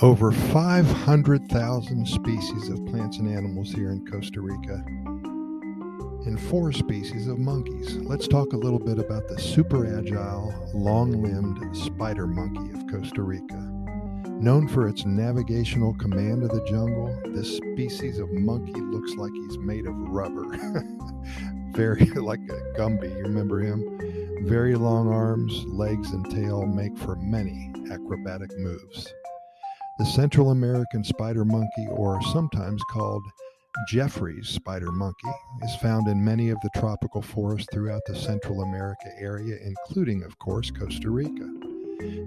over 500,000 species of plants and animals here in Costa Rica, and four species of monkeys. Let's talk a little bit about the super agile, long limbed spider monkey of Costa Rica. Known for its navigational command of the jungle, this species of monkey looks like he's made of rubber. Very like a Gumby, you remember him? Very long arms, legs, and tail make for many acrobatic moves. The Central American spider monkey, or sometimes called Geoffroy's spider monkey, is found in many of the tropical forests throughout the Central America area, including, of course, Costa Rica.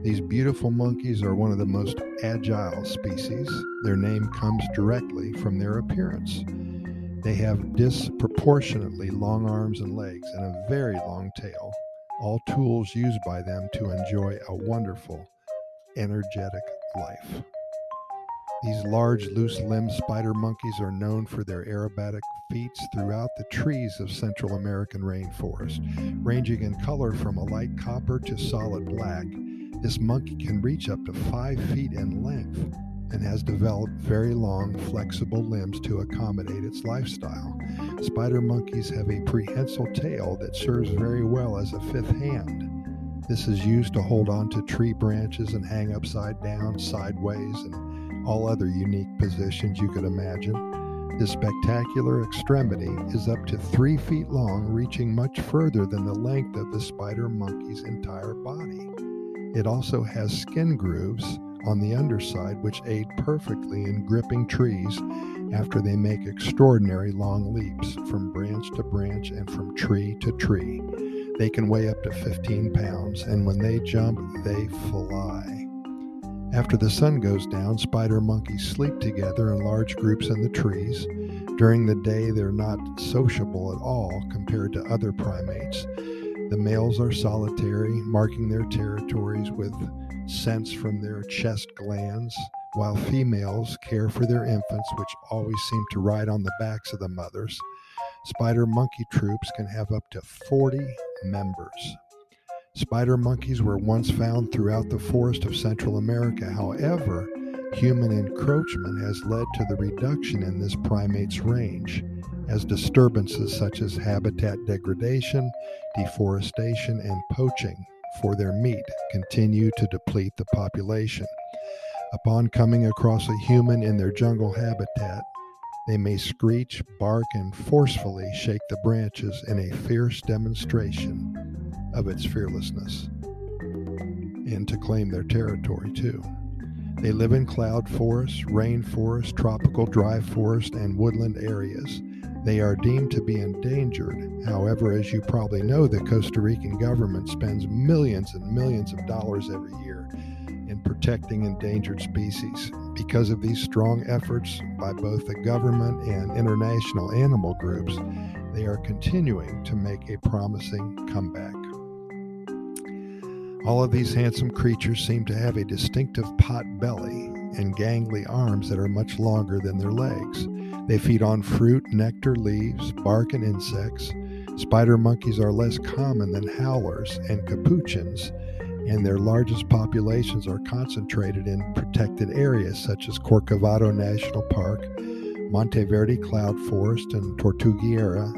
These beautiful monkeys are one of the most agile species. Their name comes directly from their appearance. They have disproportionately long arms and legs and a very long tail, all tools used by them to enjoy a wonderful, energetic life. These large, loose limbed spider monkeys are known for their aerobatic feats throughout the trees of Central American rainforest. Ranging in color from a light copper to solid black, this monkey can reach up to five feet in length and has developed very long, flexible limbs to accommodate its lifestyle. Spider monkeys have a prehensile tail that serves very well as a fifth hand. This is used to hold on to tree branches and hang upside down, sideways, and all other unique positions you could imagine. This spectacular extremity is up to three feet long, reaching much further than the length of the spider monkey's entire body. It also has skin grooves on the underside, which aid perfectly in gripping trees after they make extraordinary long leaps from branch to branch and from tree to tree. They can weigh up to 15 pounds, and when they jump, they fly. After the sun goes down, spider monkeys sleep together in large groups in the trees. During the day, they're not sociable at all compared to other primates. The males are solitary, marking their territories with scents from their chest glands, while females care for their infants, which always seem to ride on the backs of the mothers. Spider monkey troops can have up to 40 members. Spider monkeys were once found throughout the forest of Central America. However, human encroachment has led to the reduction in this primate's range, as disturbances such as habitat degradation, deforestation, and poaching for their meat continue to deplete the population. Upon coming across a human in their jungle habitat, they may screech, bark, and forcefully shake the branches in a fierce demonstration of its fearlessness and to claim their territory too. They live in cloud forests, rainforest, tropical dry forest, and woodland areas. They are deemed to be endangered. However, as you probably know, the Costa Rican government spends millions and millions of dollars every year in protecting endangered species. Because of these strong efforts by both the government and international animal groups, they are continuing to make a promising comeback. All of these handsome creatures seem to have a distinctive pot belly and gangly arms that are much longer than their legs. They feed on fruit, nectar, leaves, bark, and insects. Spider monkeys are less common than howlers and capuchins, and their largest populations are concentrated in protected areas such as Corcovado National Park, Monteverde Cloud Forest, and Tortuguero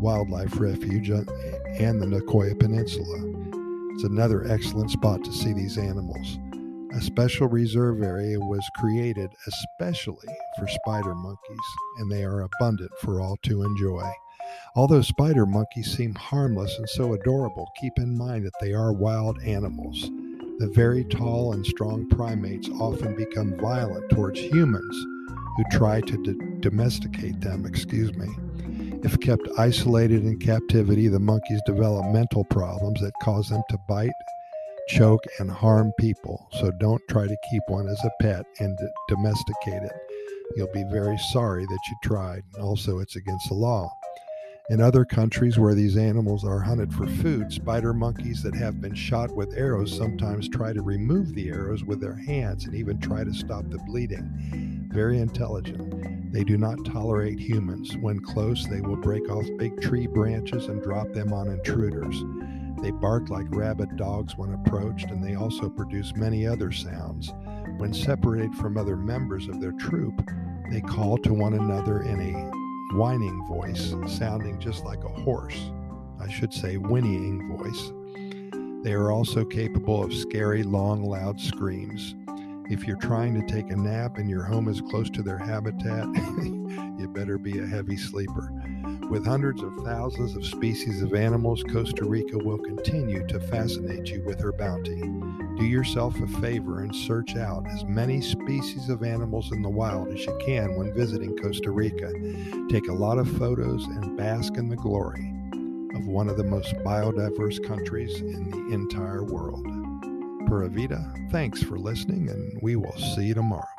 Wildlife Refuge, uh, and the Nicoya Peninsula. It's another excellent spot to see these animals. A special reserve area was created especially for spider monkeys, and they are abundant for all to enjoy. Although spider monkeys seem harmless and so adorable, keep in mind that they are wild animals. The very tall and strong primates often become violent towards humans who try to d- domesticate them, excuse me. If kept isolated in captivity, the monkeys develop mental problems that cause them to bite, choke, and harm people. So don't try to keep one as a pet and domesticate it. You'll be very sorry that you tried. Also, it's against the law. In other countries where these animals are hunted for food, spider monkeys that have been shot with arrows sometimes try to remove the arrows with their hands and even try to stop the bleeding. Very intelligent. They do not tolerate humans. When close, they will break off big tree branches and drop them on intruders. They bark like rabid dogs when approached, and they also produce many other sounds. When separated from other members of their troop, they call to one another in a whining voice, sounding just like a horse. I should say, whinnying voice. They are also capable of scary, long, loud screams. If you're trying to take a nap and your home is close to their habitat, be a heavy sleeper. With hundreds of thousands of species of animals, Costa Rica will continue to fascinate you with her bounty. Do yourself a favor and search out as many species of animals in the wild as you can when visiting Costa Rica. Take a lot of photos and bask in the glory of one of the most biodiverse countries in the entire world. Pura Vida, thanks for listening, and we will see you tomorrow.